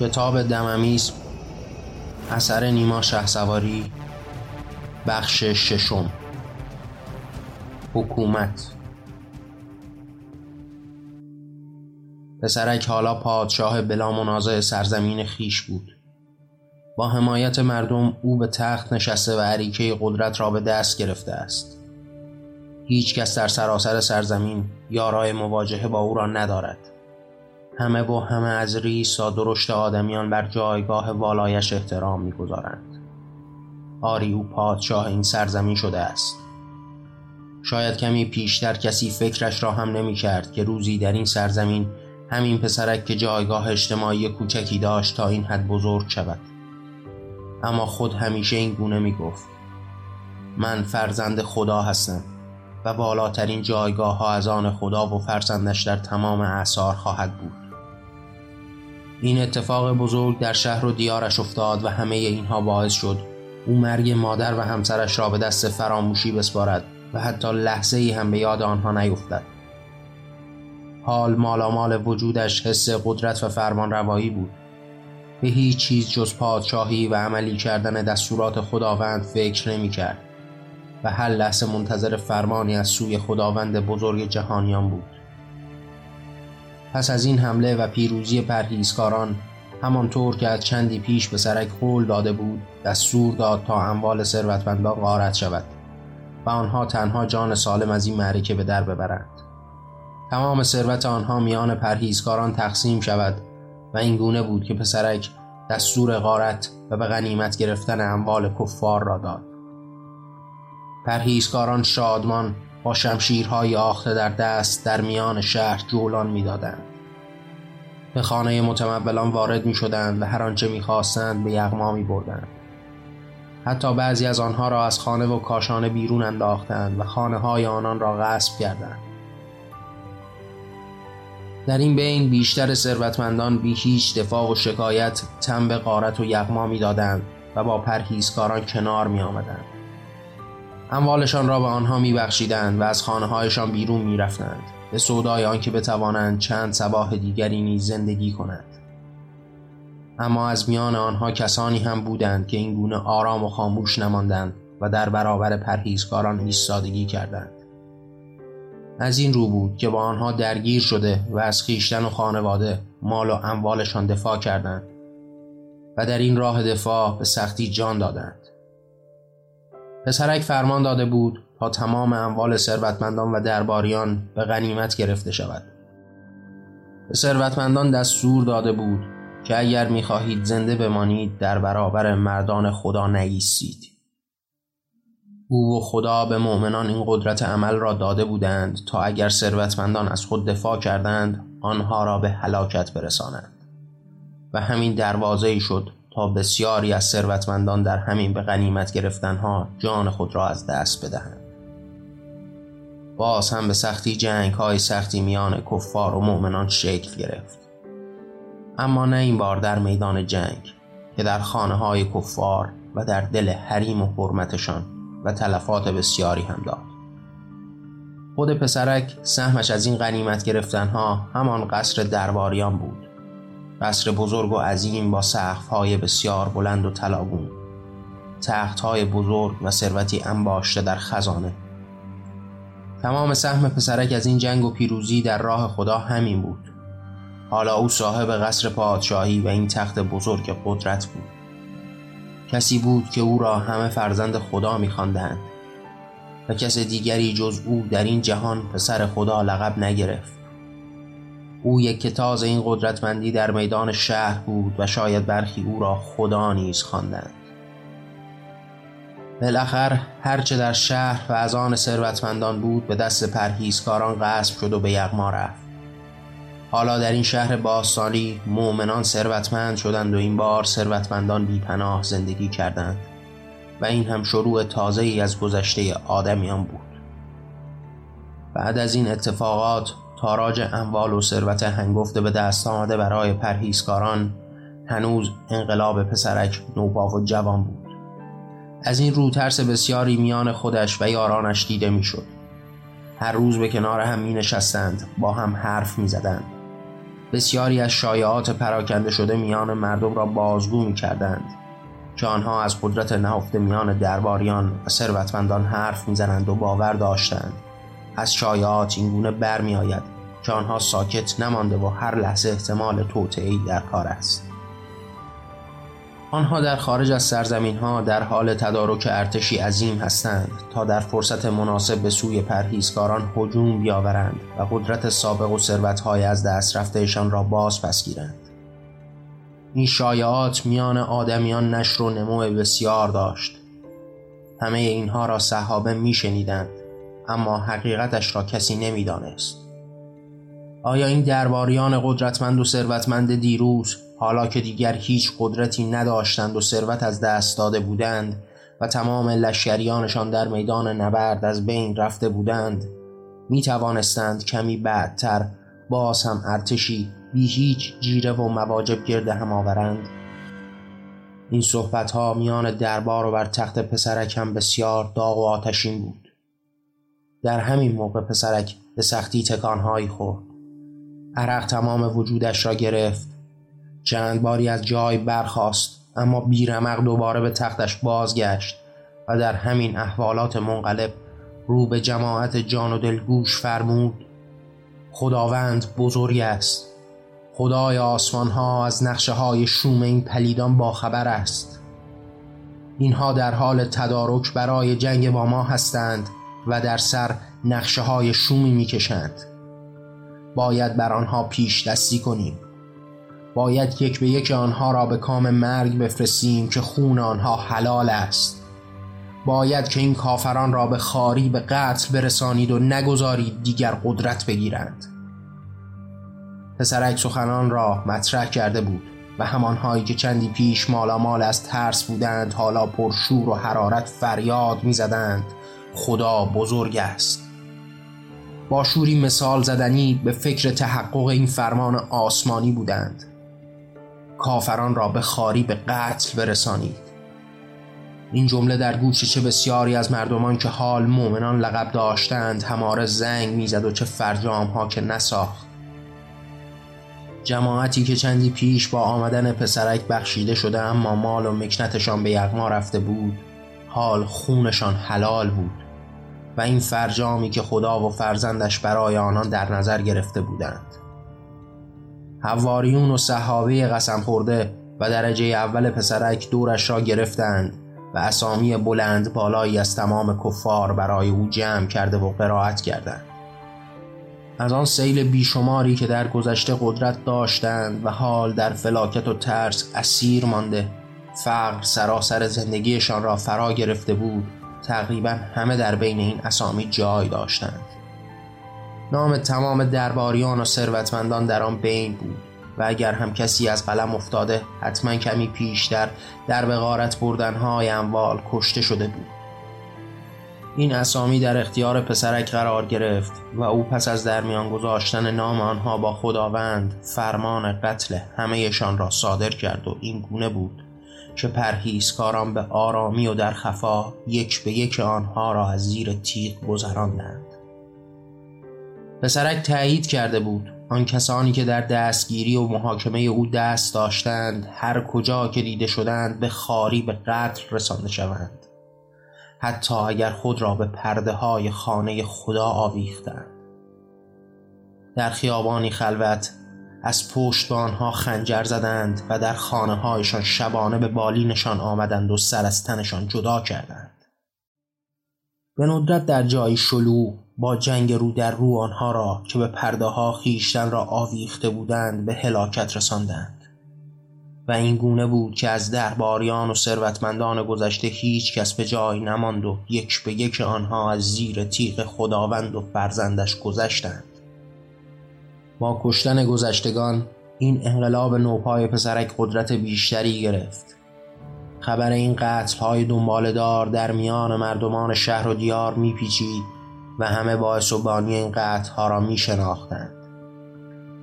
کتاب دممیز اثر نیما سواری بخش ششم. حکومت. پسرک حالا پادشاه بلا منازع سرزمین خیش بود. با حمایت مردم او به تخت نشسته و عریکه قدرت را به دست گرفته است. هیچ کس در سراسر سرزمین یارای مواجهه با او را ندارد. همه و همه از ریس درشت آدمیان بر جایگاه والایش احترام می‌گذارند. آری او پادشاه این سرزمین شده است. شاید کمی پیشتر کسی فکرش را هم نمی کرد که روزی در این سرزمین همین پسرک که جایگاه اجتماعی کوچکی داشت تا این حد بزرگ شود. اما خود همیشه این گونه می گفت من فرزند خدا هستم و بالاترین جایگاه ها از آن خدا و فرزندش در تمام اعثار خواهد بود. این اتفاق بزرگ در شهر و دیارش افتاد و همه اینها باعث شد او مرگ مادر و همسرش را به دست فراموشی بسپارد و حتی لحظه ای هم به یاد آنها نیفتد حال مالامال وجودش حس قدرت و فرمان روایی بود. به هیچ چیز جز پادشاهی و عملی کردن دستورات خداوند فکر نمی کرد و هر لحظه منتظر فرمانی از سوی خداوند بزرگ جهانیان بود. پس از این حمله و پیروزی پرهیزکاران همانطور که از چندی پیش به سرک قول داده بود دستور داد تا اموال ثروتمندان غارت شود و آنها تنها جان سالم از این معرکه به در ببرند. تمام ثروت آنها میان پرهیزکاران تقسیم شود و این گونه بود که پسرک دستور غارت و به غنیمت گرفتن اموال کفار را داد. پرهیزکاران شادمان با شمشیرهای آخته در دست در میان شهر جولان می‌دادند به خانه متمولان وارد می شدند و هر آنچه می خواستند به یغما می بردند. حتی بعضی از آنها را از خانه و کاشانه بیرون انداختند و خانه های آنان را غصب کردند. در این بین بیشتر ثروتمندان بی هیچ دفاع و شکایت تن به قارت و یغما می دادند و با پرهیزکاران کنار می آمدند. اموالشان را به آنها می بخشیدند و از خانه هایشان بیرون می رفتند به سودای آنکه بتوانند چند سباه دیگری نیز زندگی کنند. اما از میان آنها کسانی هم بودند که این گونه آرام و خاموش نماندند و در برابر پرهیزکاران ایستادگی کردند. از این رو بود که با آنها درگیر شده و از خیشتن و خانواده مال و اموالشان دفاع کردند و در این راه دفاع به سختی جان دادند. پسرک فرمان داده بود تا تمام اموال ثروتمندان و درباریان به غنیمت گرفته شود. به ثروتمندان دستور داده بود که اگر می‌خواهید زنده بمانید در برابر مردان خدا نیستید. او و خدا به مؤمنان این قدرت عمل را داده بودند تا اگر ثروتمندان از خود دفاع کردند آنها را به هلاکت برسانند. و همین دروازه شد بسیاری از ثروتمندان در همین به غنیمت گرفتنها جان خود را از دست بدهند. باز هم به سختی جنگ های سختی میان کفار و مؤمنان شکل گرفت. اما نه این بار در میدان جنگ که در خانه های کفار و در دل حریم و حرمتشان و تلفات بسیاری هم داد. خود پسرک سهمش از این غنیمت گرفتنها همان قصر درباریان بود. قصر بزرگ و عظیم با های بسیار بلند و تلاگون های بزرگ و ثروتی انباشته در خزانه. تمام سهم پسرک از این جنگ و پیروزی در راه خدا همین بود. حالا او صاحب قصر پادشاهی و این تخت بزرگ قدرت بود. کسی بود که او را همه فرزند خدا میخواندند و کس دیگری جز او در این جهان پسر خدا لقب نگرفت. او یک تاز این قدرتمندی در میدان شهر بود و شاید برخی او را خدا نیز خواندند. بالاخر هرچه در شهر و از آن ثروتمندان بود به دست پرهیزکاران غصب شد و به یغما رفت. حالا در این شهر باستانی مؤمنان ثروتمند شدند و این بار ثروتمندان بیپناه زندگی کردند و این هم شروع تازه ای از گذشته آدمیان بود. بعد از این اتفاقات تاراج اموال و ثروت هنگفته به دست آمده برای پرهیزکاران هنوز انقلاب پسرک نوباو و جوان بود از این رو ترس بسیاری میان خودش و یارانش دیده می‌شد. هر روز به کنار هم می نشستند با هم حرف می زدند. بسیاری از شایعات پراکنده شده میان مردم را بازگو می کردند که آنها از قدرت نهفته میان درباریان و ثروتمندان حرف می‌زنند و باور داشتند از شایعات اینگونه برمی آید که آنها ساکت نمانده و هر لحظه احتمال توطئه‌ای در کار است. آنها در خارج از سرزمین ها در حال تدارک ارتشی عظیم هستند تا در فرصت مناسب به سوی پرهیزکاران هجوم بیاورند و قدرت سابق و ثروتهای از دست رفتهشان را باز پس گیرند. این شایعات میان آدمیان نشر و نمو بسیار داشت. همه اینها را صحابه میشنیدند. اما حقیقتش را کسی نمی‌دانست. آیا این درباریان قدرتمند و ثروتمند دیروز حالا که دیگر هیچ قدرتی نداشتند و ثروت از دست داده بودند و تمام لشکریانشان در میدان نبرد از بین رفته بودند می توانستند کمی بعدتر باز هم ارتشی بی هیچ جیره و مواجب گرده هم آورند؟ این صحبت ها میان دربار و بر تخت پسرک هم بسیار داغ و آتشین بود. در همین موقع پسرک به سختی تکانهایی خورد. عرق تمام وجودش را گرفت. چند باری از جای برخاست اما بیرمق دوباره به تختش بازگشت و در همین احوالات منقلب رو به جماعت جان و دل گوش فرمود خداوند بزرگ است. خدای آسمان ها از نقشه های شوم این پلیدان باخبر است. اینها در حال تدارک برای جنگ با ما هستند و در سر نقشه های شومی می‌کشند. باید بر آنها پیش دستی کنیم. باید یک به یک آنها را به کام مرگ بفرستیم که خون آنها حلال است. باید که این کافران را به خاری به قتل برسانید و نگذارید دیگر قدرت بگیرند. پسرک سخنان را مطرح کرده بود و همانهایی که چندی پیش مال از ترس بودند حالا پرشور و حرارت فریاد می‌زدند. خدا بزرگ است. با شوری مثال زدنی به فکر تحقق این فرمان آسمانی بودند. کافران را به خاری به قتل برسانید. این جمله در گوش چه بسیاری از مردمان که حال مؤمنان لقب داشتند هماره زنگ می‌زد و چه فرجام ها که نساخت. جماعتی که چندی پیش با آمدن پسرک بخشیده شده اما مال و مکنتشان به یغما رفته بود. حال خونشان حلال بود و این فرجامی که خدا و فرزندش برای آنان در نظر گرفته بودند. حواریون و صحابه قسم خورده و درجه اول پسرک دورش را گرفتند و اسامی بلند بالایی از تمام کفار برای او جمع کرده و قرائت کردند. از آن سیل بیشماری که در گذشته قدرت داشتند و حال در فلاکت و ترس اسیر مانده فقر سراسر زندگیشان را فرا گرفته بود تقریبا همه در بین این اسامی جای داشتند. نام تمام درباریان و ثروتمندان در آن بین بود و اگر هم کسی از قلم افتاده حتما کمی پیشتر در بغارت بردنهای اموال کشته شده بود. این اسامی در اختیار پسرک قرار گرفت و او پس از درمیان گذاشتن نام آنها با خداوند فرمان قتل همهشان را صادر کرد و این گونه بود. که پرهیزکاران به آرامی و در خفا یک به یک آنها را از زیر تیغ گذراندند. پسرک تایید کرده بود آن کسانی که در دستگیری و محاکمه او دست داشتند هر کجا که دیده شدند به خاری به قتل رسانده شوند. حتی اگر خود را به پرده های خانه خدا آویختند. در خیابانی خلوت از پشت به آنها خنجر زدند و در خانه هایشان شبانه به بالینشان آمدند و سر از تنشان جدا کردند. به ندرت در جایی شلو با جنگ رو در رو آنها را که به پرده ها خیشتن را آویخته بودند به هلاکت رساندند. و این گونه بود که از درباریان و ثروتمندان گذشته هیچ کس به جای نماند و یک به یک آنها از زیر تیغ خداوند و فرزندش گذشتند. با کشتن گذشتگان این انقلاب نوپای پسرک قدرت بیشتری گرفت. خبر این قتل های دنبال دار در میان مردمان شهر و دیار میپیچید و همه باعث و بانی این قتل ها را می شناختند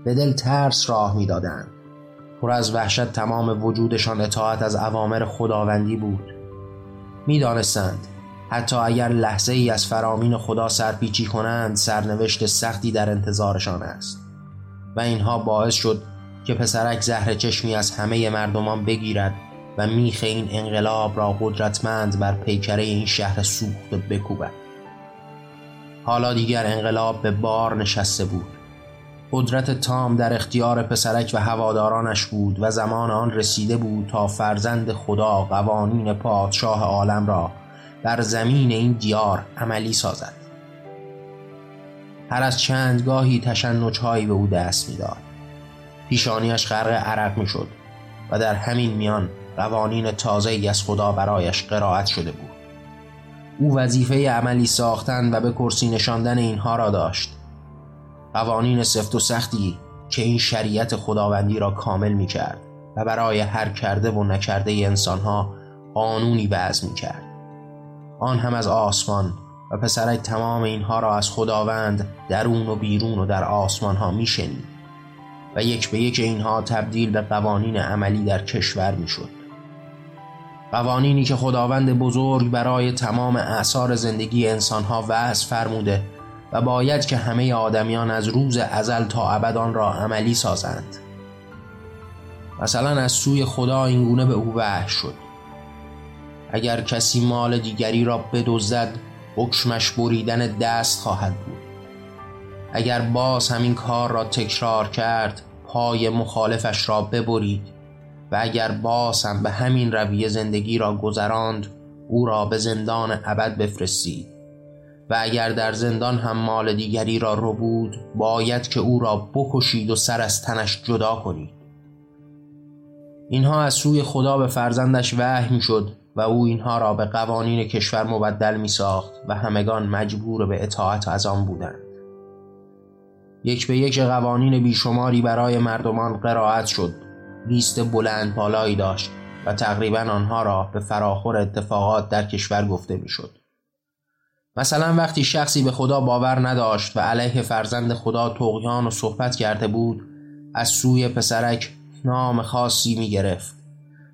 به دل ترس راه می‌دادند. پر از وحشت تمام وجودشان اطاعت از اوامر خداوندی بود. می‌دانستند حتی اگر لحظه ای از فرامین خدا سرپیچی کنند سرنوشت سختی در انتظارشان است. و اینها باعث شد که پسرک زهر چشمی از همه مردمان بگیرد و میخ این انقلاب را قدرتمند بر پیکره این شهر سوخته بکوبد. حالا دیگر انقلاب به بار نشسته بود. قدرت تام در اختیار پسرک و هوادارانش بود و زمان آن رسیده بود تا فرزند خدا قوانین پادشاه عالم را بر زمین این دیار عملی سازد. هر از چندگاهی تشنجهایی به او دست می‌داد. پیشانیش غرق عرق می‌شد و در همین میان قوانین تازه از خدا برایش قرائت شده بود. او وظیفه عملی ساختن و به کرسی نشاندن اینها را داشت. قوانین سفت و سختی که این شریعت خداوندی را کامل می کرد و برای هر کرده و نکرده انسانها قانونی وضع می کرد آن هم از آسمان و پسرک تمام اینها را از خداوند درون و بیرون و در آسمان ها می و یک به یک اینها تبدیل به قوانین عملی در کشور می شد قوانینی که خداوند بزرگ برای تمام اعثار زندگی انسانها وضع فرموده و باید که همه آدمیان از روز ازل تا ابد آن را عملی سازند. مثلا از سوی خدا اینگونه به او وحش شد. اگر کسی مال دیگری را بدزدد حکمش بریدن دست خواهد بود. اگر باز همین کار را تکرار کرد پای مخالفش را ببرید و اگر باز هم به همین رویه زندگی را گذراند او را به زندان ابد بفرستید. و اگر در زندان هم مال دیگری را رو بود باید که او را بکشید و سر از تنش جدا کنید. اینها از سوی خدا به فرزندش وحی شد و او اینها را به قوانین کشور مبدل می ساخت و همگان مجبور به اطاعت از آن بودند یک به یک قوانین بیشماری برای مردمان قرائت شد لیست بلند بالایی داشت و تقریبا آنها را به فراخور اتفاقات در کشور گفته می‌شد. مثلا وقتی شخصی به خدا باور نداشت و علیه فرزند خدا تقیان و صحبت کرده بود از سوی پسرک نام خاصی می گرفت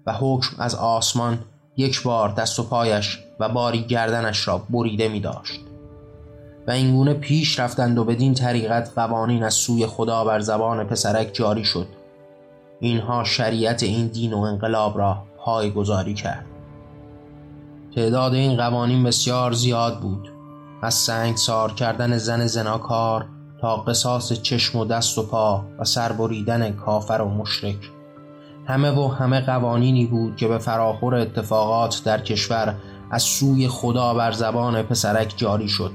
و حکم از آسمان یک بار دست و پایش و باری گردنش را بریده می داشت و اینگونه پیش رفتند و بدین طریقت قوانین از سوی خدا بر زبان پسرک جاری شد. اینها شریعت این دین و انقلاب را گذاری کرد. تعداد این قوانین بسیار زیاد بود. از سنگ سار کردن زن زناکار تا قصاص چشم و دست و پا و سربریدن کافر و مشرک. همه و همه قوانینی بود که به فراخور اتفاقات در کشور از سوی خدا بر زبان پسرک جاری شد.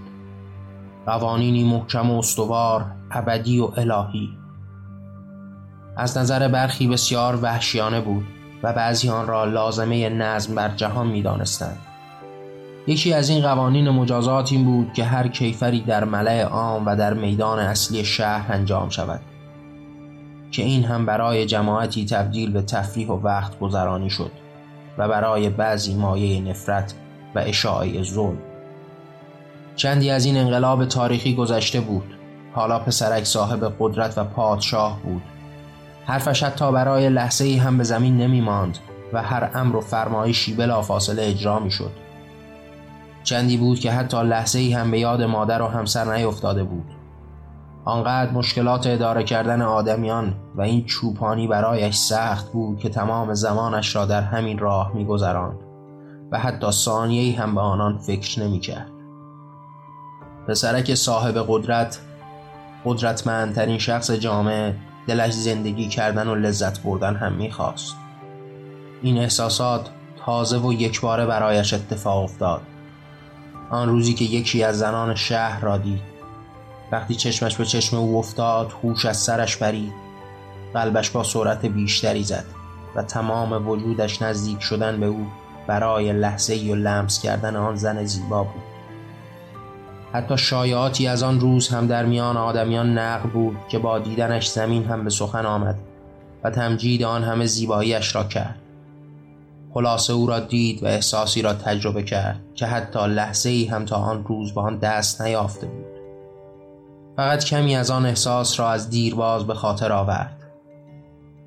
قوانینی محکم و استوار ابدی و الهی. از نظر برخی بسیار وحشیانه بود و بعضی آن را لازمه نظم بر جهان می دانستند. یکی از این قوانین مجازات این بود که هر کیفری در ملع عام و در میدان اصلی شهر انجام شود. که این هم برای جماعتی تبدیل به تفریح و وقت گذرانی شد و برای بعضی مایه نفرت و اشاعه ظلم چندی از این انقلاب تاریخی گذشته بود حالا پسرک صاحب قدرت و پادشاه بود حرفش حتی برای لحظه ای هم به زمین نمی ماند و هر امر و فرمایشی بلا فاصله اجرا می شد. چندی بود که حتی لحظه ای هم به یاد مادر و همسر نیفتاده بود. آنقدر مشکلات اداره کردن آدمیان و این چوپانی برایش سخت بود که تمام زمانش را در همین راه میگذراند و حتی ثانیه‌ای هم به آنان فکر نمی‌کرد. پسرک صاحب قدرت قدرتمندترین شخص جامعه دلش زندگی کردن و لذت بردن هم می‌خواست. این احساسات تازه و یکباره برایش اتفاق افتاد. آن روزی که یکی از زنان شهر را دید. وقتی چشمش به چشم او افتاد هوش از سرش برید قلبش با سرعت بیشتری زد و تمام وجودش نزدیک شدن به او برای لحظه ای و لمس کردن آن زن زیبا بود. حتی شایعاتی از آن روز هم در میان آدمیان نقل بود که با دیدنش زمین هم به سخن آمد و تمجید آن همه زیباییش را کرد. خلاصه او را دید و احساسی را تجربه کرد که حتی لحظه ای هم تا آن روز به آن دست نیافته بود. فقط کمی از آن احساس را از دیرباز به خاطر آورد.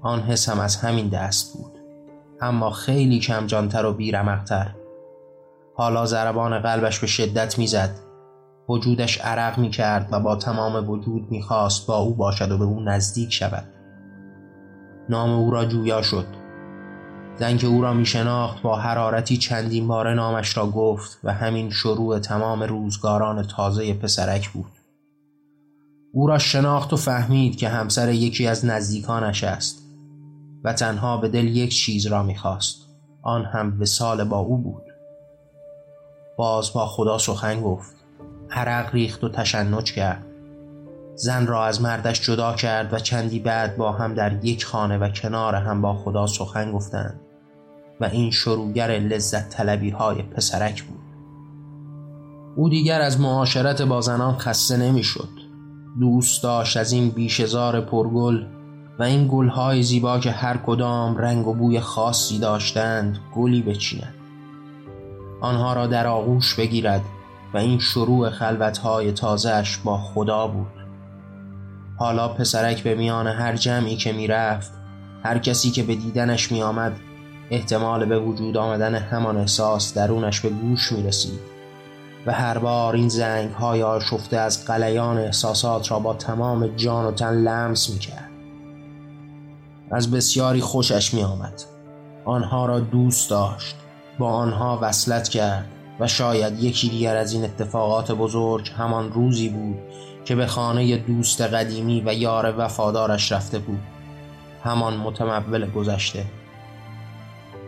آن حس هم از همین دست بود. اما خیلی کم جانتر و بیرمقتر. حالا ضربان قلبش به شدت می‌زد. وجودش عرق می کرد و با تمام وجود می خواست با او باشد و به او نزدیک شود. نام او را جویا شد. زن که او را می شناخت با حرارتی چندین بار نامش را گفت و همین شروع تمام روزگاران تازه پسرک بود. او را شناخت و فهمید که همسر یکی از نزدیکانش است و تنها به دل یک چیز را می‌خواست. آن هم سال با او بود. باز با خدا سخن گفت. عرق ریخت و تشنج کرد. زن را از مردش جدا کرد و چندی بعد با هم در یک خانه و کنار هم با خدا سخن گفتند و این شروگر لذت طلبی های پسرک بود. او دیگر از معاشرت با زنان خسته نمی‌شد. دوست داشت از این بیشزار پرگل و این گلهای زیبا که هر کدام رنگ و بوی خاصی داشتند گلی بچیند. آنها را در آغوش بگیرد و این شروع خلوتهای تازهش با خدا بود. حالا پسرک به میان هر جمعی که می‌رفت هر کسی که به دیدنش میآمد احتمال به وجود آمدن همان احساس درونش به گوش می رسید و هر بار این زنگ های آشفته از قلیان احساسات را با تمام جان و تن لمس می کرد از بسیاری خوشش می آمد آنها را دوست داشت. با آنها وصلت کرد و شاید یکی دیگر از این اتفاقات بزرگ همان روزی بود که به خانه دوست قدیمی و یار وفادارش رفته بود. همان متمول گذشته.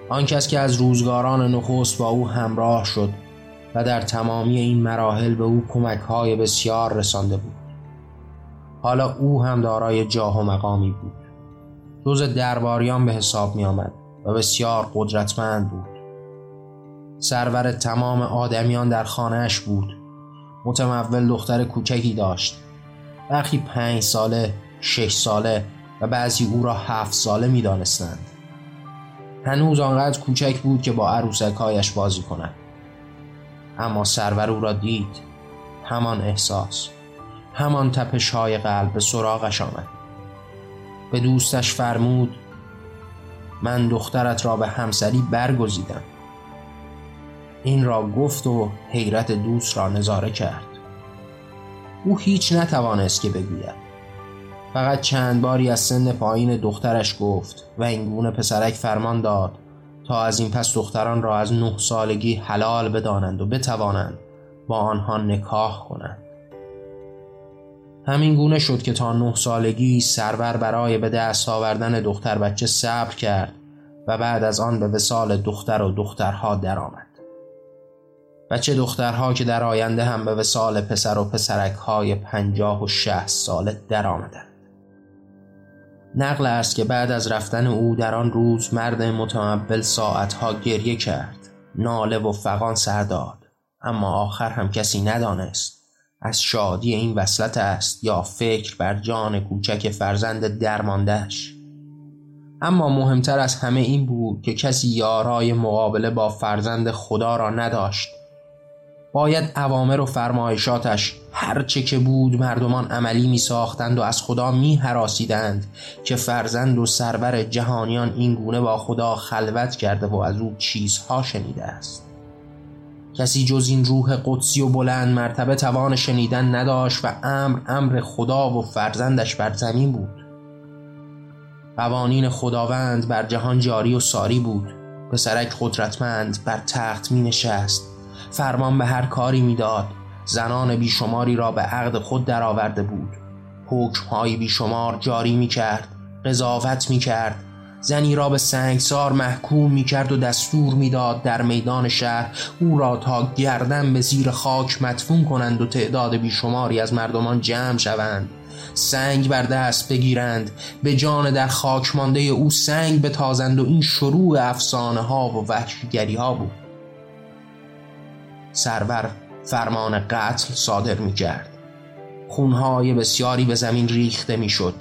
آن کس که از روزگاران نخست با او همراه شد و در تمامی این مراحل به او کمک های بسیار رسانده بود. حالا او هم دارای جاه و مقامی بود. جز درباریان به حساب می آمد و بسیار قدرتمند بود. سرور تمام آدمیان در خانهش بود. متمول دختر کوچکی داشت. برخی پنج ساله، شش ساله و بعضی او را هفت ساله می دانستند. هنوز آنقدر کوچک بود که با عروسکهایش بازی کند. اما سرور او را دید. همان احساس. همان تپش های قلب به سراغش آمد. به دوستش فرمود من دخترت را به همسری برگزیدم. این را گفت و حیرت دوست را نظاره کرد. او هیچ نتوانست که بگوید. فقط چند باری از سن پایین دخترش گفت و این گونه پسرک فرمان داد تا از این پس دختران را از نه سالگی حلال بدانند و بتوانند با آنها نکاح کنند همین گونه شد که تا نه سالگی سرور برای به دست آوردن دختر بچه صبر کرد و بعد از آن به وسال دختر و دخترها درآمد. و چه دخترها که در آینده هم به وسال پسر و پسرک های پنجاه و شه ساله درآمدند. نقل است که بعد از رفتن او در آن روز مرد متمول ساعتها گریه کرد. ناله و فقان سر داد. اما آخر هم کسی ندانست از شادی این وصلت است یا فکر بر جان کوچک فرزند درماندهش. اما مهمتر از همه این بود که کسی یارای مقابله با فرزند خدا را نداشت. باید اوامر و فرمایشاتش هرچه که بود مردمان عملی می ساختند و از خدا می حراسیدند که فرزند و سرور جهانیان این گونه با خدا خلوت کرده و از او چیزها شنیده است. کسی جز این روح قدسی و بلند مرتبه توان شنیدن نداشت و امر امر خدا و فرزندش بر زمین بود. قوانین خداوند بر جهان جاری و ساری بود. پسرک قدرتمند بر تخت می نشست فرمان به هر کاری می‌داد. زنان بیشماری را به عقد خود درآورده بود. حکمهایی بیشمار جاری می کرد قضاوت می کرد زنی را به سنگسار محکوم می کرد و دستور می‌داد در میدان شهر او را تا گردن به زیر خاک مدفون کنند و تعداد بیشماری از مردمان جمع شوند. سنگ بر دست بگیرند. به جان در خاک مانده او سنگ بتازند و این شروع افسانه ها و وحشیگری ها بود. سرور فرمان قتل صادر می کرد خونهای بسیاری به زمین ریخته می شد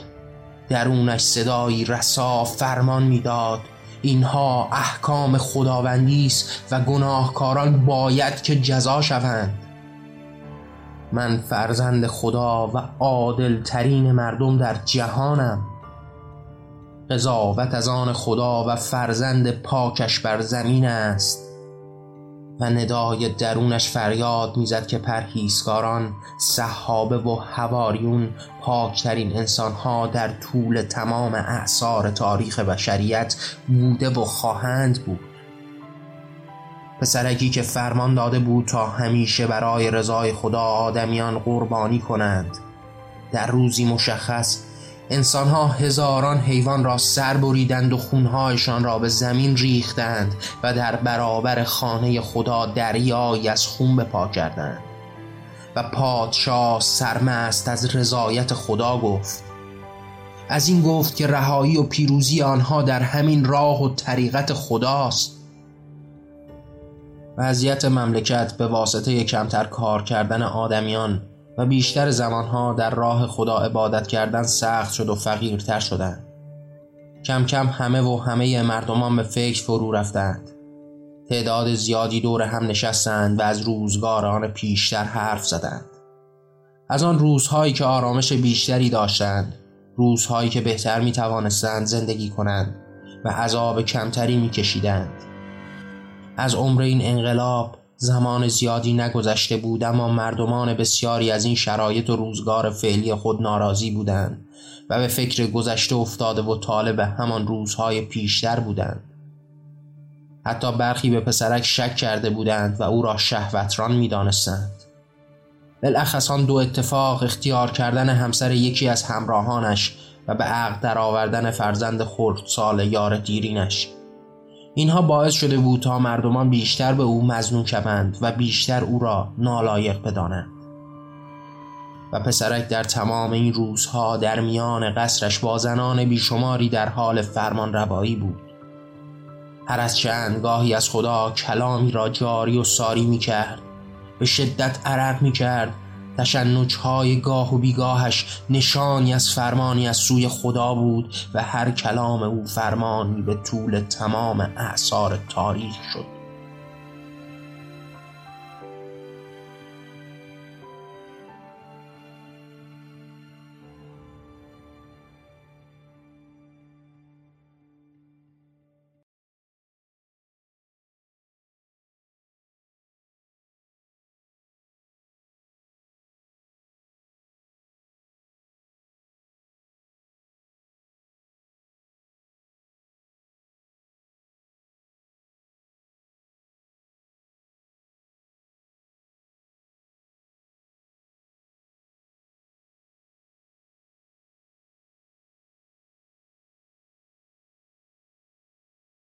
درونش صدایی رسا فرمان می‌داد. اینها احکام خداوندی است و گناهکاران باید که جزا شوند. من فرزند خدا و عادل ترین مردم در جهانم. قضاوت از آن خدا و فرزند پاکش بر زمین است. و ندای درونش فریاد می‌زد که پرهیزکاران صحابه و هواریون پاکترین انسانها در طول تمام اعثار تاریخ بشریت بوده و خواهند بود. پسرکی که فرمان داده بود تا همیشه برای رضای خدا آدمیان قربانی کنند در روزی مشخص انسانها هزاران حیوان را سر بریدند و خونهایشان را به زمین ریختند و در برابر خانه خدا دریایی از خون به پا کردند. و پادشاه سرمست از رضایت خدا گفت از این گفت که رهایی و پیروزی آنها در همین راه و طریقت خداست. وضعیت مملکت به واسطه کمتر کار کردن آدمیان و بیشتر زمانها در راه خدا عبادت کردن سخت شد و فقیرتر شدند. کم کم همه و همه مردمان به فکر فرو رفتند. تعداد زیادی دور هم نشستند و از روزگار آن پیشتر حرف زدند. از آن روزهایی که آرامش بیشتری داشتند، روزهایی که بهتر می توانستند زندگی کنند و عذاب کمتری می کشیدند. از عمر این انقلاب زمان زیادی نگذشته بود اما مردمان بسیاری از این شرایط و روزگار فعلی خود ناراضی بودند و به فکر گذشته افتاده و طالب همان روزهای پیشتر بودند. حتی برخی به پسرک شک کرده بودند و او را شهوتران می دانستند بالاخص آن دو اتفاق اختیار کردن همسر یکی از همراهانش و به عقد در آوردن فرزند سال یار دیرینش اینها باعث شده بود تا مردمان بیشتر به او مزنون شوند و بیشتر او را نالایق بدانند. و پسرک در تمام این روزها در میان قصرش با زنان بیشماری در حال فرمان روایی بود. هر از چند گاهی از خدا کلامی را جاری و ساری می کرد به شدت عرق می کرد های گاه و بیگاهش نشانی از فرمانی از سوی خدا بود و هر کلام او فرمانی به طول تمام اعثار تاریخ شد.